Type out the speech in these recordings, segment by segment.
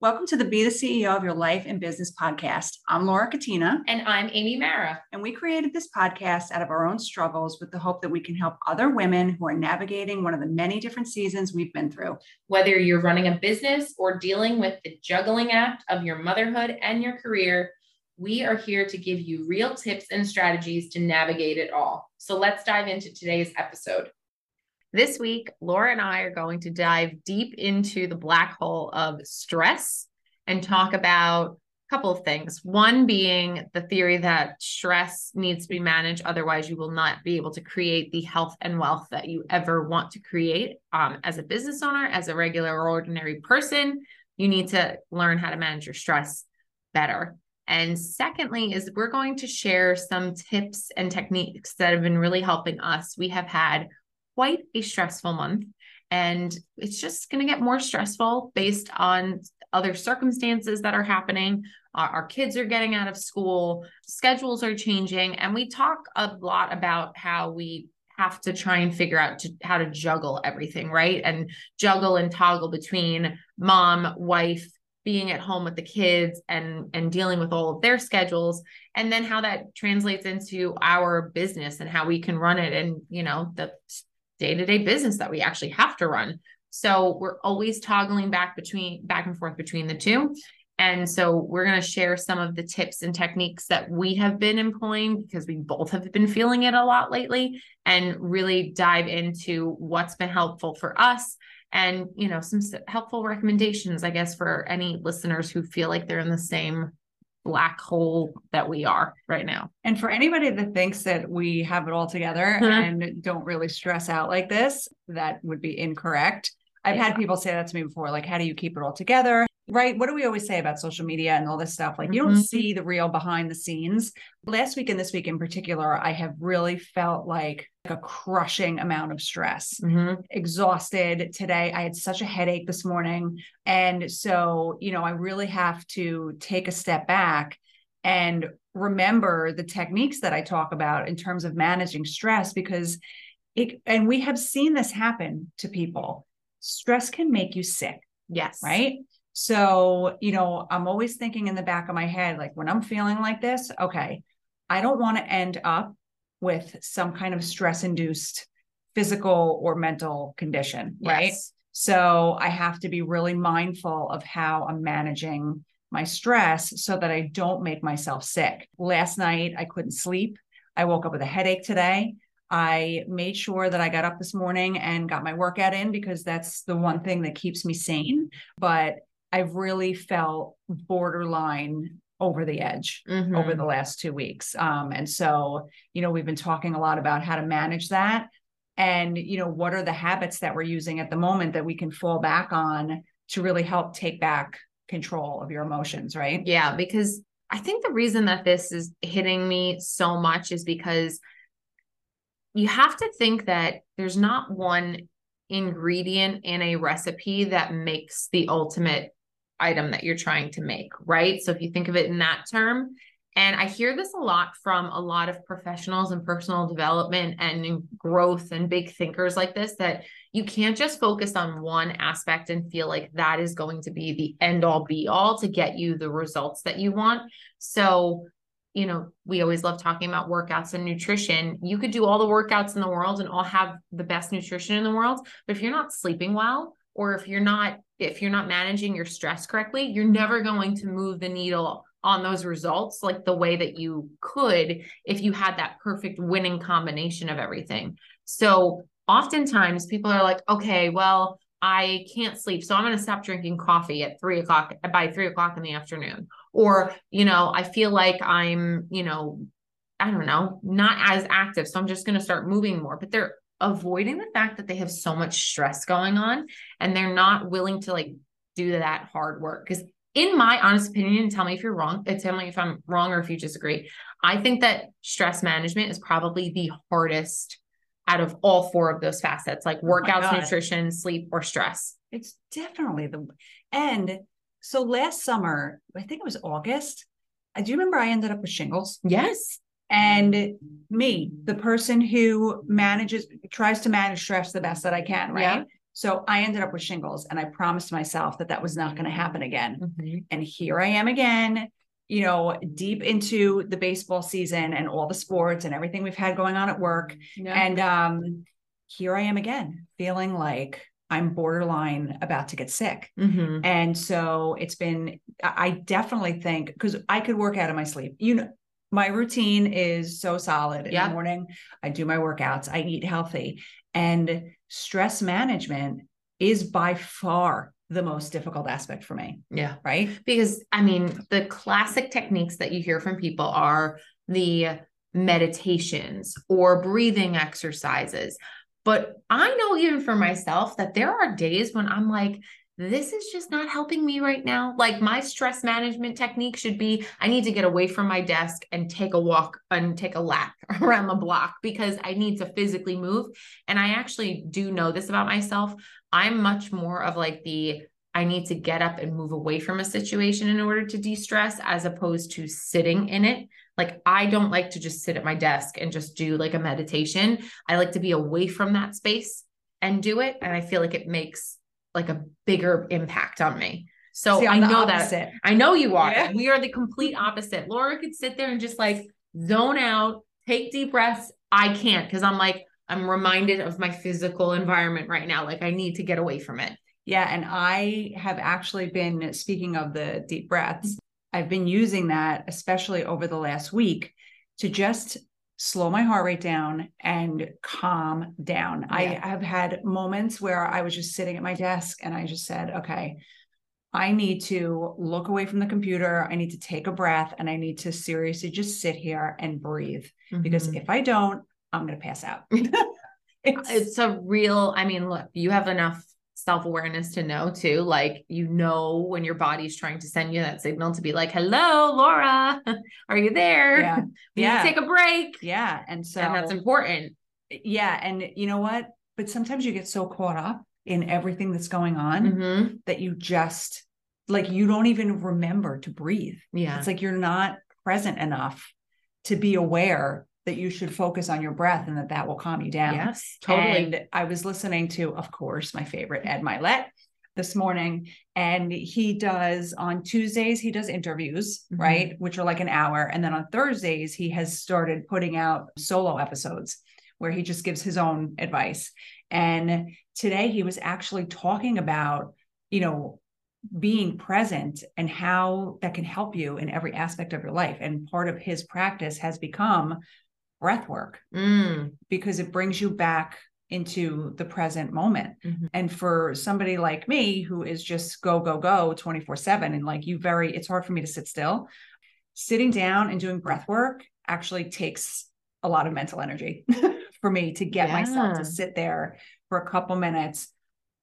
Welcome to the Be the CEO of Your Life and Business podcast. I'm Laura Catina. And I'm Amy Mara. And we created this podcast out of our own struggles with the hope that we can help other women who are navigating one of the many different seasons we've been through. Whether you're running a business or dealing with the juggling act of your motherhood and your career, we are here to give you real tips and strategies to navigate it all. So let's dive into today's episode. This week, Laura and I are going to dive deep into the black hole of stress and talk about a couple of things. One being the theory that stress needs to be managed, otherwise, you will not be able to create the health and wealth that you ever want to create um, as a business owner, as a regular or ordinary person. You need to learn how to manage your stress better. And secondly, is we're going to share some tips and techniques that have been really helping us. We have had quite a stressful month. And it's just going to get more stressful based on other circumstances that are happening. Our, our, kids are getting out of school, schedules are changing. And we talk a lot about how we have to try and figure out to, how to juggle everything, right? And juggle and toggle between mom, wife, being at home with the kids and and dealing with all of their schedules and then how that translates into our business and how we can run it and you know the day-to-day business that we actually have to run. So we're always toggling back between back and forth between the two. And so we're going to share some of the tips and techniques that we have been employing because we both have been feeling it a lot lately and really dive into what's been helpful for us and you know some helpful recommendations i guess for any listeners who feel like they're in the same black hole that we are right now. And for anybody that thinks that we have it all together mm-hmm. and don't really stress out like this, that would be incorrect. I've yeah. had people say that to me before, like, how do you keep it all together? Right. What do we always say about social media and all this stuff? Like, mm-hmm. you don't mm-hmm. see the real behind the scenes. Last week and this week in particular, I have really felt like a crushing amount of stress, mm-hmm. exhausted today. I had such a headache this morning. And so, you know, I really have to take a step back and remember the techniques that I talk about in terms of managing stress because it, and we have seen this happen to people. Stress can make you sick. Yes. Right. So, you know, I'm always thinking in the back of my head, like when I'm feeling like this, okay, I don't want to end up with some kind of stress induced physical or mental condition, yes. right? So I have to be really mindful of how I'm managing my stress so that I don't make myself sick. Last night, I couldn't sleep. I woke up with a headache today. I made sure that I got up this morning and got my workout in because that's the one thing that keeps me sane. But I've really felt borderline over the edge mm-hmm. over the last two weeks. Um, and so, you know, we've been talking a lot about how to manage that. And, you know, what are the habits that we're using at the moment that we can fall back on to really help take back control of your emotions, right? Yeah, because I think the reason that this is hitting me so much is because you have to think that there's not one ingredient in a recipe that makes the ultimate item that you're trying to make, right? So if you think of it in that term, and I hear this a lot from a lot of professionals and personal development and growth and big thinkers like this that you can't just focus on one aspect and feel like that is going to be the end all be all to get you the results that you want. So, you know, we always love talking about workouts and nutrition. You could do all the workouts in the world and all have the best nutrition in the world, but if you're not sleeping well, or if you're not if you're not managing your stress correctly you're never going to move the needle on those results like the way that you could if you had that perfect winning combination of everything. So oftentimes people are like okay well i can't sleep so i'm going to stop drinking coffee at three o'clock by three o'clock in the afternoon. Or you know i feel like i'm you know i don't know not as active so i'm just going to start moving more. But there avoiding the fact that they have so much stress going on and they're not willing to like do that hard work. Because in my honest opinion tell me if you're wrong uh, tell me if i'm wrong or if you disagree i think that stress management is probably the hardest out of all four of those facets like oh workouts oh nutrition sleep or stress. It's definitely the and so last summer i think it was august uh, do you remember i ended up with shingles? Yes and me, the person who manages, tries to manage stress the best that I can, right? Yeah. So I ended up with shingles and I promised myself that that was not going to happen again. Mhm. And here I am again, you know, deep into the baseball season and all the sports and everything we've had going on at work. Yeah. And um here I am again, feeling like I'm borderline about to get sick. Mhm. And so it's been, I definitely think, because I could work out of my sleep. You know, my routine is so solid in Yeah. the morning. I do my workouts, I eat healthy, and stress management is by far the most difficult aspect for me, yeah. right? Because I mean, the classic techniques that you hear from people are the meditations or breathing exercises. But I know even for myself that there are days when I'm like, this is just not helping me right now. Like my stress management technique should be I need to get away from my desk and take a walk and take a lap around the block because I need to physically move. And I actually do know this about myself. I'm much more of like the I need to get up and move away from a situation in order to de stress as opposed to sitting in it. Like, I don't like to just sit at my desk and just do like a meditation. I like to be away from that space and do it. And I feel like it makes like a bigger impact on me. So See, I know that opposite. I know you are. Yeah. We are the complete opposite. Laura could sit there and just like zone out, take deep breaths. I can't because I'm like, I'm reminded of my physical environment right now. Like, I need to get away from it. Yeah. And I have actually been, speaking of the deep breaths, I've been using that, especially over the last week, to just slow my heart rate down and calm down. I have had moments where I was just sitting at my desk and I just said, okay, I need to look away from the computer. I need to take a breath and I need to seriously just sit here and breathe because Mhm. if I don't, I'm going to pass out. it's, it's a real i mean look you have enough self-awareness to know too like you know when your body's trying to send you that signal to be like hello laura are you there yeah. you Yeah. to take a break Yeah. And so and that's important yeah and you know what but sometimes you get so caught up in everything that's going on Mhm. that you just like you don't even remember to breathe yeah it's like you're not present enough to be aware that you should focus on your breath and that that will calm you down. Yes totally. and i was listening to of course my favorite Ed Mylett this morning and he does on tuesdays he does interviews Mhm. right which are like an hour and then on thursdays he has started putting out solo episodes where he just gives his own advice. And today he was actually talking about you know being present and how that can help you in every aspect of your life. And part of his practice has become breath work Mm, because it brings you back into the present moment. Mhm. And for somebody like me who is just go, go, go 24 7, and like you, very, it's hard for me to sit still. Sitting down and doing breath work actually takes a lot of mental energy for me to get myself to sit there for a couple minutes,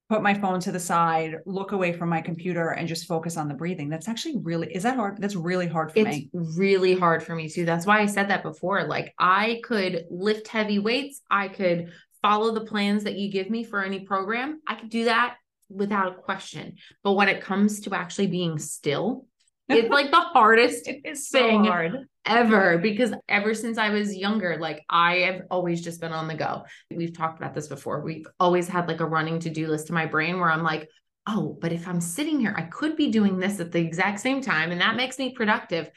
put my phone to the side, look away from my computer, and just focus on the breathing. That's actually really, is that hard? That's really hard for it's me. It's really hard for me too that's why i said that before like i could lift heavy weights i could follow the plans that you give me for any program i could do that without a question but when it comes to actually being still it's like the hardest It is thing hard. Ever because ever since I was younger, like I have always just been on the go. We've talked about this before. We've always had like a running to do list in my brain where I'm like, oh, but if I'm sitting here, I could be doing this at the exact same time and that makes me productive.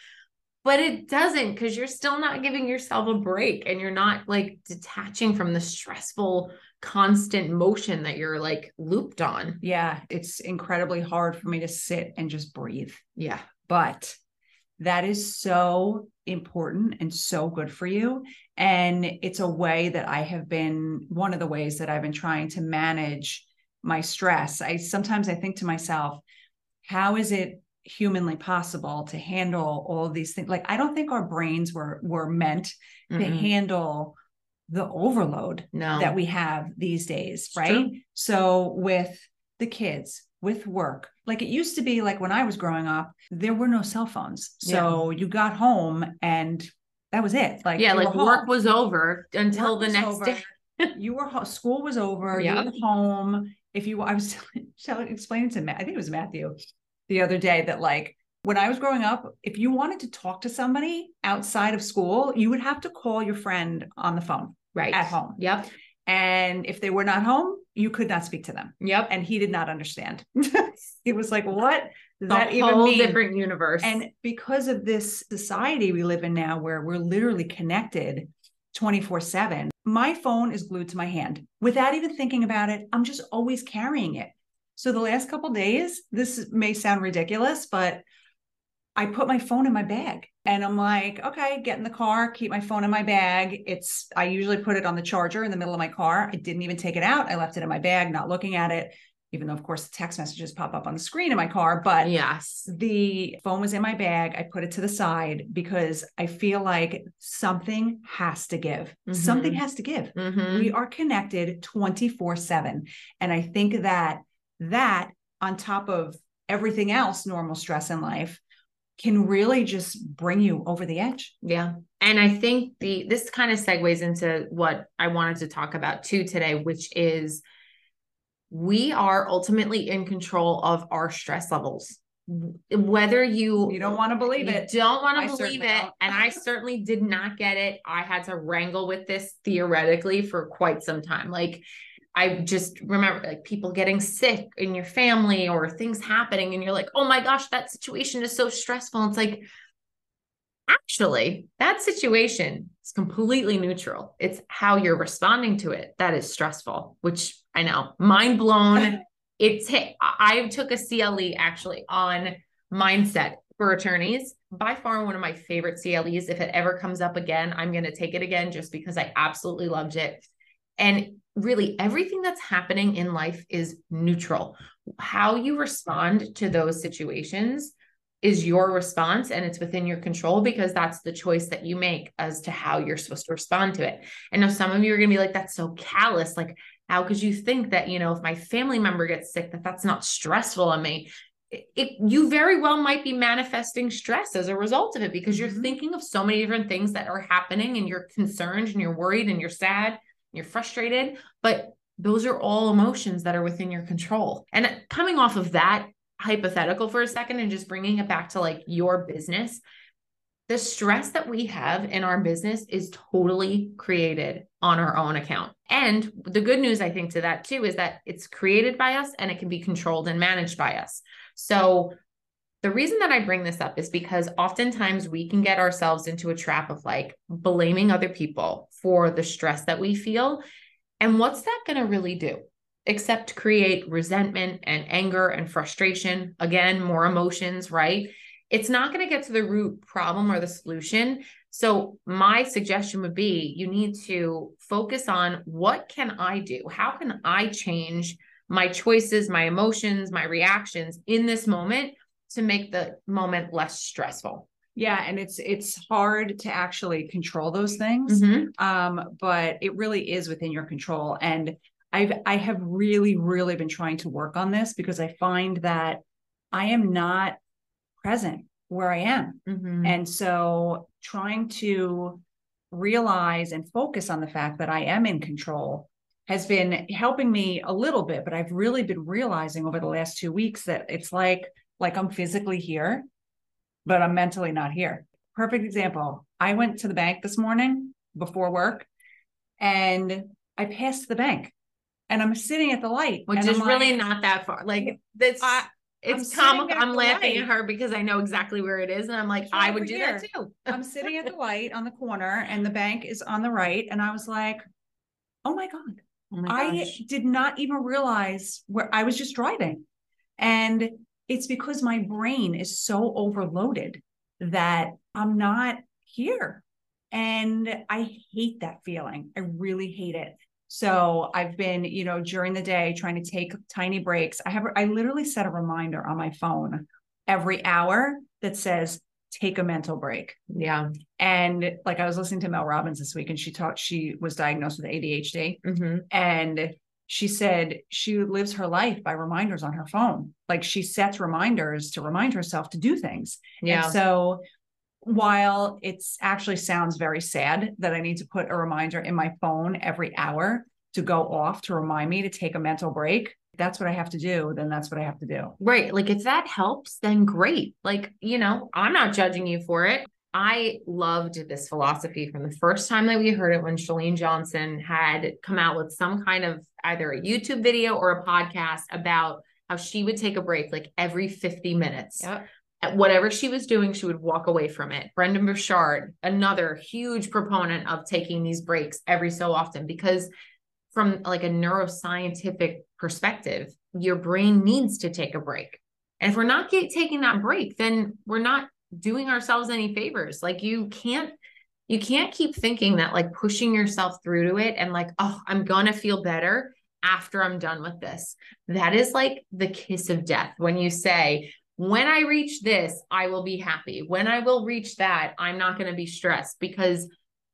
But it doesn't because you're still not giving yourself a break and you're not like detaching from the stressful, constant motion that you're like looped on. Yeah, it's incredibly hard for me to sit and just breathe. Yeah. But that is so important and so good for you. And it's a way that I have been one of the ways that I've been trying to manage my stress. I sometimes I think to myself, how is it humanly possible to handle all of these things? Like I don't think our brains were were meant to Mm-mm. handle the overload No. that we have these days, It's right? true. So with the kids, with work, like it used to be like when I was growing up, there were no cell phones. So you got home and that was it. Like yeah, like work was over until Work the next over. day. you were ho- school was over. Yeah. You were home. If you, I was telling, explaining to Matt, I think it was Matthew the other day that like when I was growing up, if you wanted to talk to somebody outside of school, you would have to call your friend on the phone Right. at home. Yep. And if they were not home, you could not speak to them. Yep. And he did not understand. he was like, what does that even whole mean? different universe. And because of this society we live in now, where we're literally connected 24 7, my phone is glued to my hand without even thinking about it. I'm just always carrying it. So the last couple days, this may sound ridiculous, but I put my phone in my bag and I'm like, okay, get in the car, keep my phone in my bag. It's, I usually put it on the charger in the middle of my car. I didn't even take it out. I left it in my bag, not looking at it, even though, of course, the text messages pop up on the screen in my car. But yes. the phone was in my bag. I put it to the side because I feel like something has to give. Something Mhm. has to give. Mhm. We are connected 24 7. And I think that that, on top of everything else, normal stress in life, can really just bring you over the edge. Yeah. And I think the this kind of segues into what I wanted to talk about too today, which is we are ultimately in control of our stress levels. Whether you You don't want to believe you it. don't want I to believe it. don't. And I certainly did not get it. I had to wrangle with this theoretically for quite some time. Like, I just remember like people getting sick in your family or things happening, and you're like, oh my gosh, that situation is so stressful. It's like, actually, that situation is completely neutral. It's how you're responding to it that is stressful, which I know, mind blown. it's hit. I I took a CLE actually on mindset for attorneys. By far one of my favorite CLEs. If it ever comes up again, I'm going to take it again just because I absolutely loved it. And really, everything that's happening in life is neutral. How you respond to those situations is your response and it's within your control because that's the choice that you make as to how you're supposed to respond to it. And now some of you are going to be like, that's so callous. Like, how could you think that, you know, if my family member gets sick, that that's not stressful on me? It, it- you very well might be manifesting stress as a result of it because you're Mhm. thinking of so many different things that are happening and you're concerned and you're worried and you're sad, you're frustrated, but those are all emotions that are within your control. And coming off of that hypothetical for a second and just bringing it back to like your business, the stress that we have in our business is totally created on our own account. And the good news, I think, to that too, is that it's created by us and it can be controlled and managed by us. So, the reason that I bring this up is because oftentimes we can get ourselves into a trap of like blaming other people for the stress that we feel. And what's that going to really do? Except create resentment and anger and frustration. Again, more emotions, right? It's not going to get to the root problem or the solution. So, my suggestion would be you need to focus on what can I do? How can I change my choices, my emotions, my reactions in this moment to make the moment less stressful? Yeah. And it's it's hard to actually control those things. Mhm. um, but it really is within your control. And I've I have really, really been trying to work on this because I find that I am not present where I am. Mhm. And so trying to realize and focus on the fact that I am in control has been helping me a little bit, but I've really been realizing over the last two weeks that it's like like I'm physically here, but I'm mentally not here. Perfect example. I went to the bank this morning before work and I passed the bank and I'm sitting at the light. Which is really not that far. Like that's I- it's I'm comical. I'm laughing light. at her because I know exactly where it is. And I'm like, I would do that too. I'm sitting at the light on the corner and the bank is on the right. And I was like, oh my God. Oh my I did not even realize where I was just driving. And it's because my brain is so overloaded that I'm not here. And I hate that feeling. I really hate it. So I've been, you know, during the day trying to take tiny breaks. I have, I literally set a reminder on my phone every hour that says, take a mental break. Yeah. And like I was listening to Mel Robbins this week and she taught she was diagnosed with ADHD. Mhm. And she said she lives her life by reminders on her phone. Like she sets reminders to remind herself to do things. Yeah. And so while it's actually sounds very sad that I need to put a reminder in my phone every hour to go off to remind me to take a mental break, that's what I have to do, then that's what I have to do. Right. Like if that helps, then great. Like, you know, I'm not judging you for it. I loved this philosophy from the first time that we heard it when Chalene Johnson had come out with some kind of either a YouTube video or a podcast about how she would take a break like every 50 minutes. Yep. At whatever she was doing, she would walk away from it. Brendon Burchard, another huge proponent of taking these breaks every so often, because from like a neuroscientific perspective, your brain needs to take a break. And if we're not get, taking that break, then we're not doing ourselves any favors. Like you can't you can't keep thinking that like pushing yourself through to it and like, oh, I'm gonna feel better after I'm done with this. That is like the kiss of death when you say, when I reach this, I will be happy. When I will reach that, I'm not going to be stressed because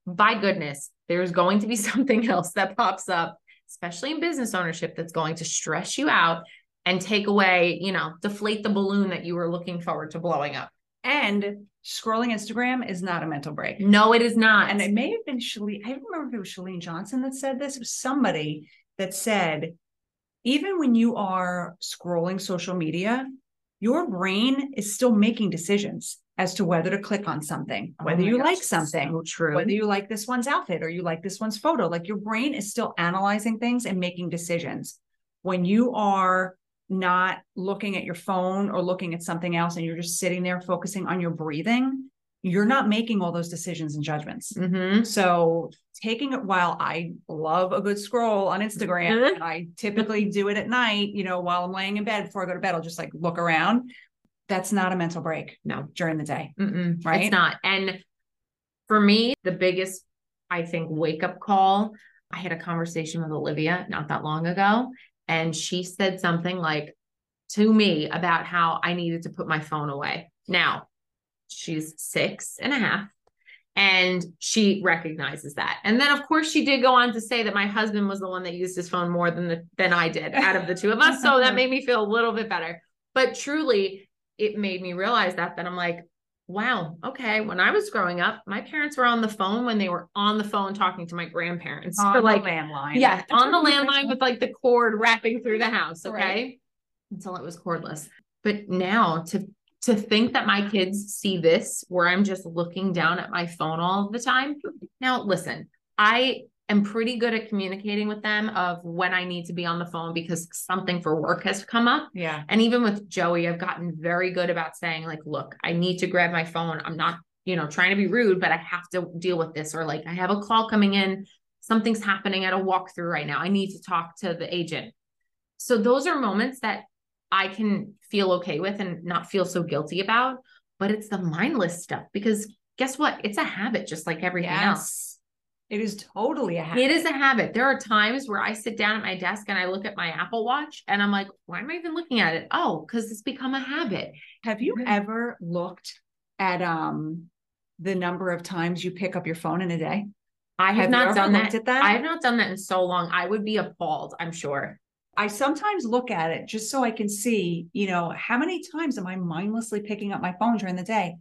by goodness, there's going to be something else that pops up, especially in business ownership, that's going to stress you out and take away, you know, deflate the balloon that you were looking forward to blowing up. And scrolling Instagram is not a mental break. No, it is not. And it may have been Chalene. I don't remember if it was Chalene Johnson that said this. It was somebody that said, even when you are scrolling social media, your brain is still making decisions as to whether to click on something, Oh whether my you gosh, like something, so true. whether you like this one's outfit or you like this one's photo. Like your brain is still analyzing things and making decisions. When you are not looking at your phone or looking at something else and you're just sitting there focusing on your breathing, you're not making all those decisions and judgments. Mhm. So taking it while I love a good scroll on Instagram Mhm. and I typically do it at night, you know, while I'm laying in bed before I go to bed, I'll just like look around. That's not a mental break No, during the day. Mm-mm, Right? It's not. And for me, the biggest, I think, wake up call, I had a conversation with Olivia not that long ago, and she said something like to me about how I needed to put my phone away. Now, she's six and a half. And she recognizes that. And then, of course, she did go on to say that my husband was the one that used his phone more than the, than I did out of the two of us. So that made me feel a little bit better. But truly, it made me realize that that I'm like, wow, okay. When I was growing up, my parents were on the phone when they were on the phone talking to my grandparents On for the like landline. yeah, That's on the landline with like the cord wrapping through the house, okay? Right. Until it was cordless. But now to to think that my kids see this where I'm just looking down at my phone all the time. Now, listen, I am pretty good at communicating with them of when I need to be on the phone because something for work has come up. Yeah. And even with Joey, I've gotten very good about saying, like, look, I need to grab my phone. I'm not, you know, trying to be rude, but I have to deal with this. Or like, I have a call coming in, something's happening at a walkthrough right now. I need to talk to the agent. So those are moments that I can feel okay with and not feel so guilty about. But it's the mindless stuff because guess what? It's a habit, just like everything else. It is totally a habit. It is a habit. There are times where I sit down at my desk and I look at my Apple Watch and I'm like, why am I even looking at it? Oh, because it's become a habit. Have you ever looked at um the number of times you pick up your phone in a day? I have, Have not done that. at that? I have not done that in so long. I would be appalled, I'm sure. I sometimes look at it just so I can see, you know, how many times am I mindlessly picking up my phone during the day?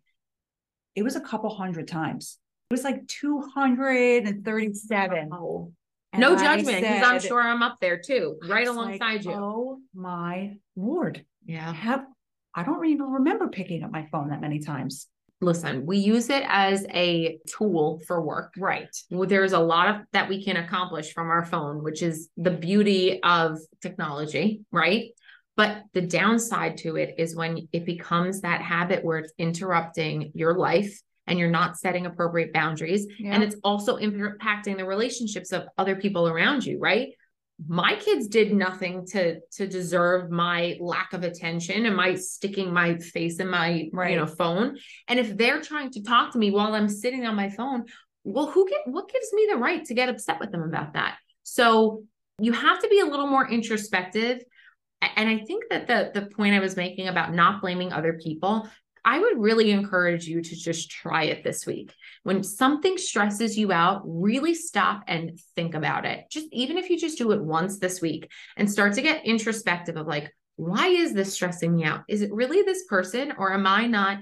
It was a couple hundred times. It was like 237. Oh. No judgment, because I'm sure I'm up there too, right was like, alongside you. Oh my lord. I Yeah. have I don't even remember picking up my phone that many times. Listen, we use it as a tool for work. Right. There's a lot of that we can accomplish from our phone, which is the beauty of technology, right? But the downside to it is when it becomes that habit where it's interrupting your life and you're not setting appropriate boundaries. Yeah. And it's also impacting the relationships of other people around you, right? My kids did nothing to to deserve my lack of attention and my sticking my face in my Right. you know phone. And if they're trying to talk to me while I'm sitting on my phone, well, who get what gives me the right to get upset with them about that? So you have to be a little more introspective. And I think that the the point I was making about not blaming other people, I would really encourage you to just try it this week. When something stresses you out, really stop and think about it. Just even if you just do it once this week and start to get introspective of like, why is this stressing me out? Is it really this person or am I not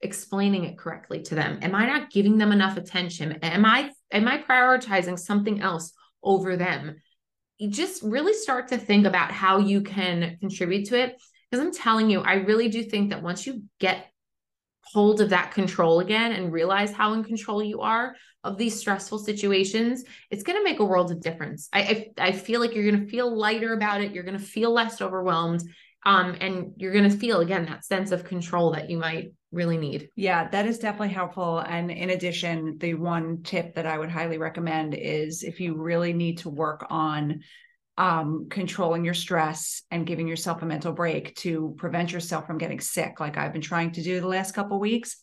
explaining it correctly to them? Am I not giving them enough attention? Am I am I prioritizing something else over them? You just really start to think about how you can contribute to it because I'm telling you, I really do think that once you get hold of that control again and realize how in control you are of these stressful situations, it's going to make a world of difference. I, I, I feel like you're going to feel lighter about it. You're going to feel less overwhelmed. Um, and you're going to feel again that sense of control that you might really need. Yeah, that is definitely helpful. And in addition, the one tip that I would highly recommend is if you really need to work on um, controlling your stress and giving yourself a mental break to prevent yourself from getting sick, like I've been trying to do the last couple weeks.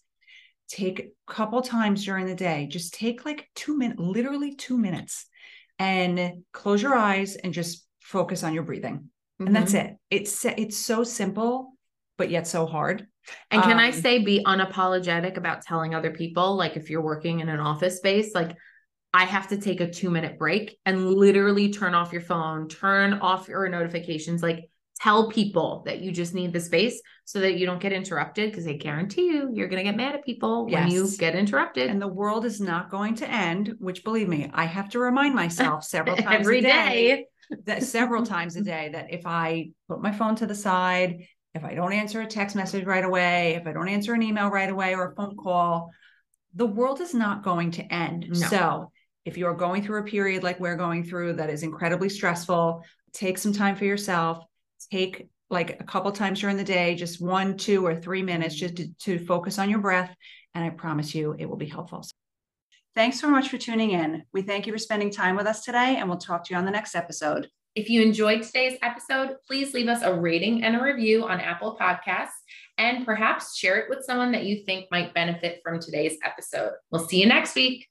Take a couple times during the day. Just take like two minutes, literally two minutes, and close your eyes and just focus on your breathing. Mm-hmm. And that's mm-hmm. it. It's it's so simple, but yet so hard. And can um, I say be unapologetic about telling other people, like if you're working in an office space, like I have to take a two minute break and literally turn off your phone, turn off your notifications, like tell people that you just need the space so that you don't get interrupted because I guarantee you, you're going to get mad at people yes. when you get interrupted. And the world is not going to end, which believe me, I have to remind myself several times every day, day that several times a day that if I put my phone to the side, if I don't answer a text message right away, if I don't answer an email right away or a phone call, the world is not going to end. No. So if you're going through a period like we're going through that is incredibly stressful, take some time for yourself. Take like a couple times during the day, just one, two, or three minutes just to, to focus on your breath. And I promise you it will be helpful. Thanks so much for tuning in. We thank you for spending time with us today, and we'll talk to you on the next episode. If you enjoyed today's episode, please leave us a rating and a review on Apple Podcasts and perhaps share it with someone that you think might benefit from today's episode. We'll see you next week.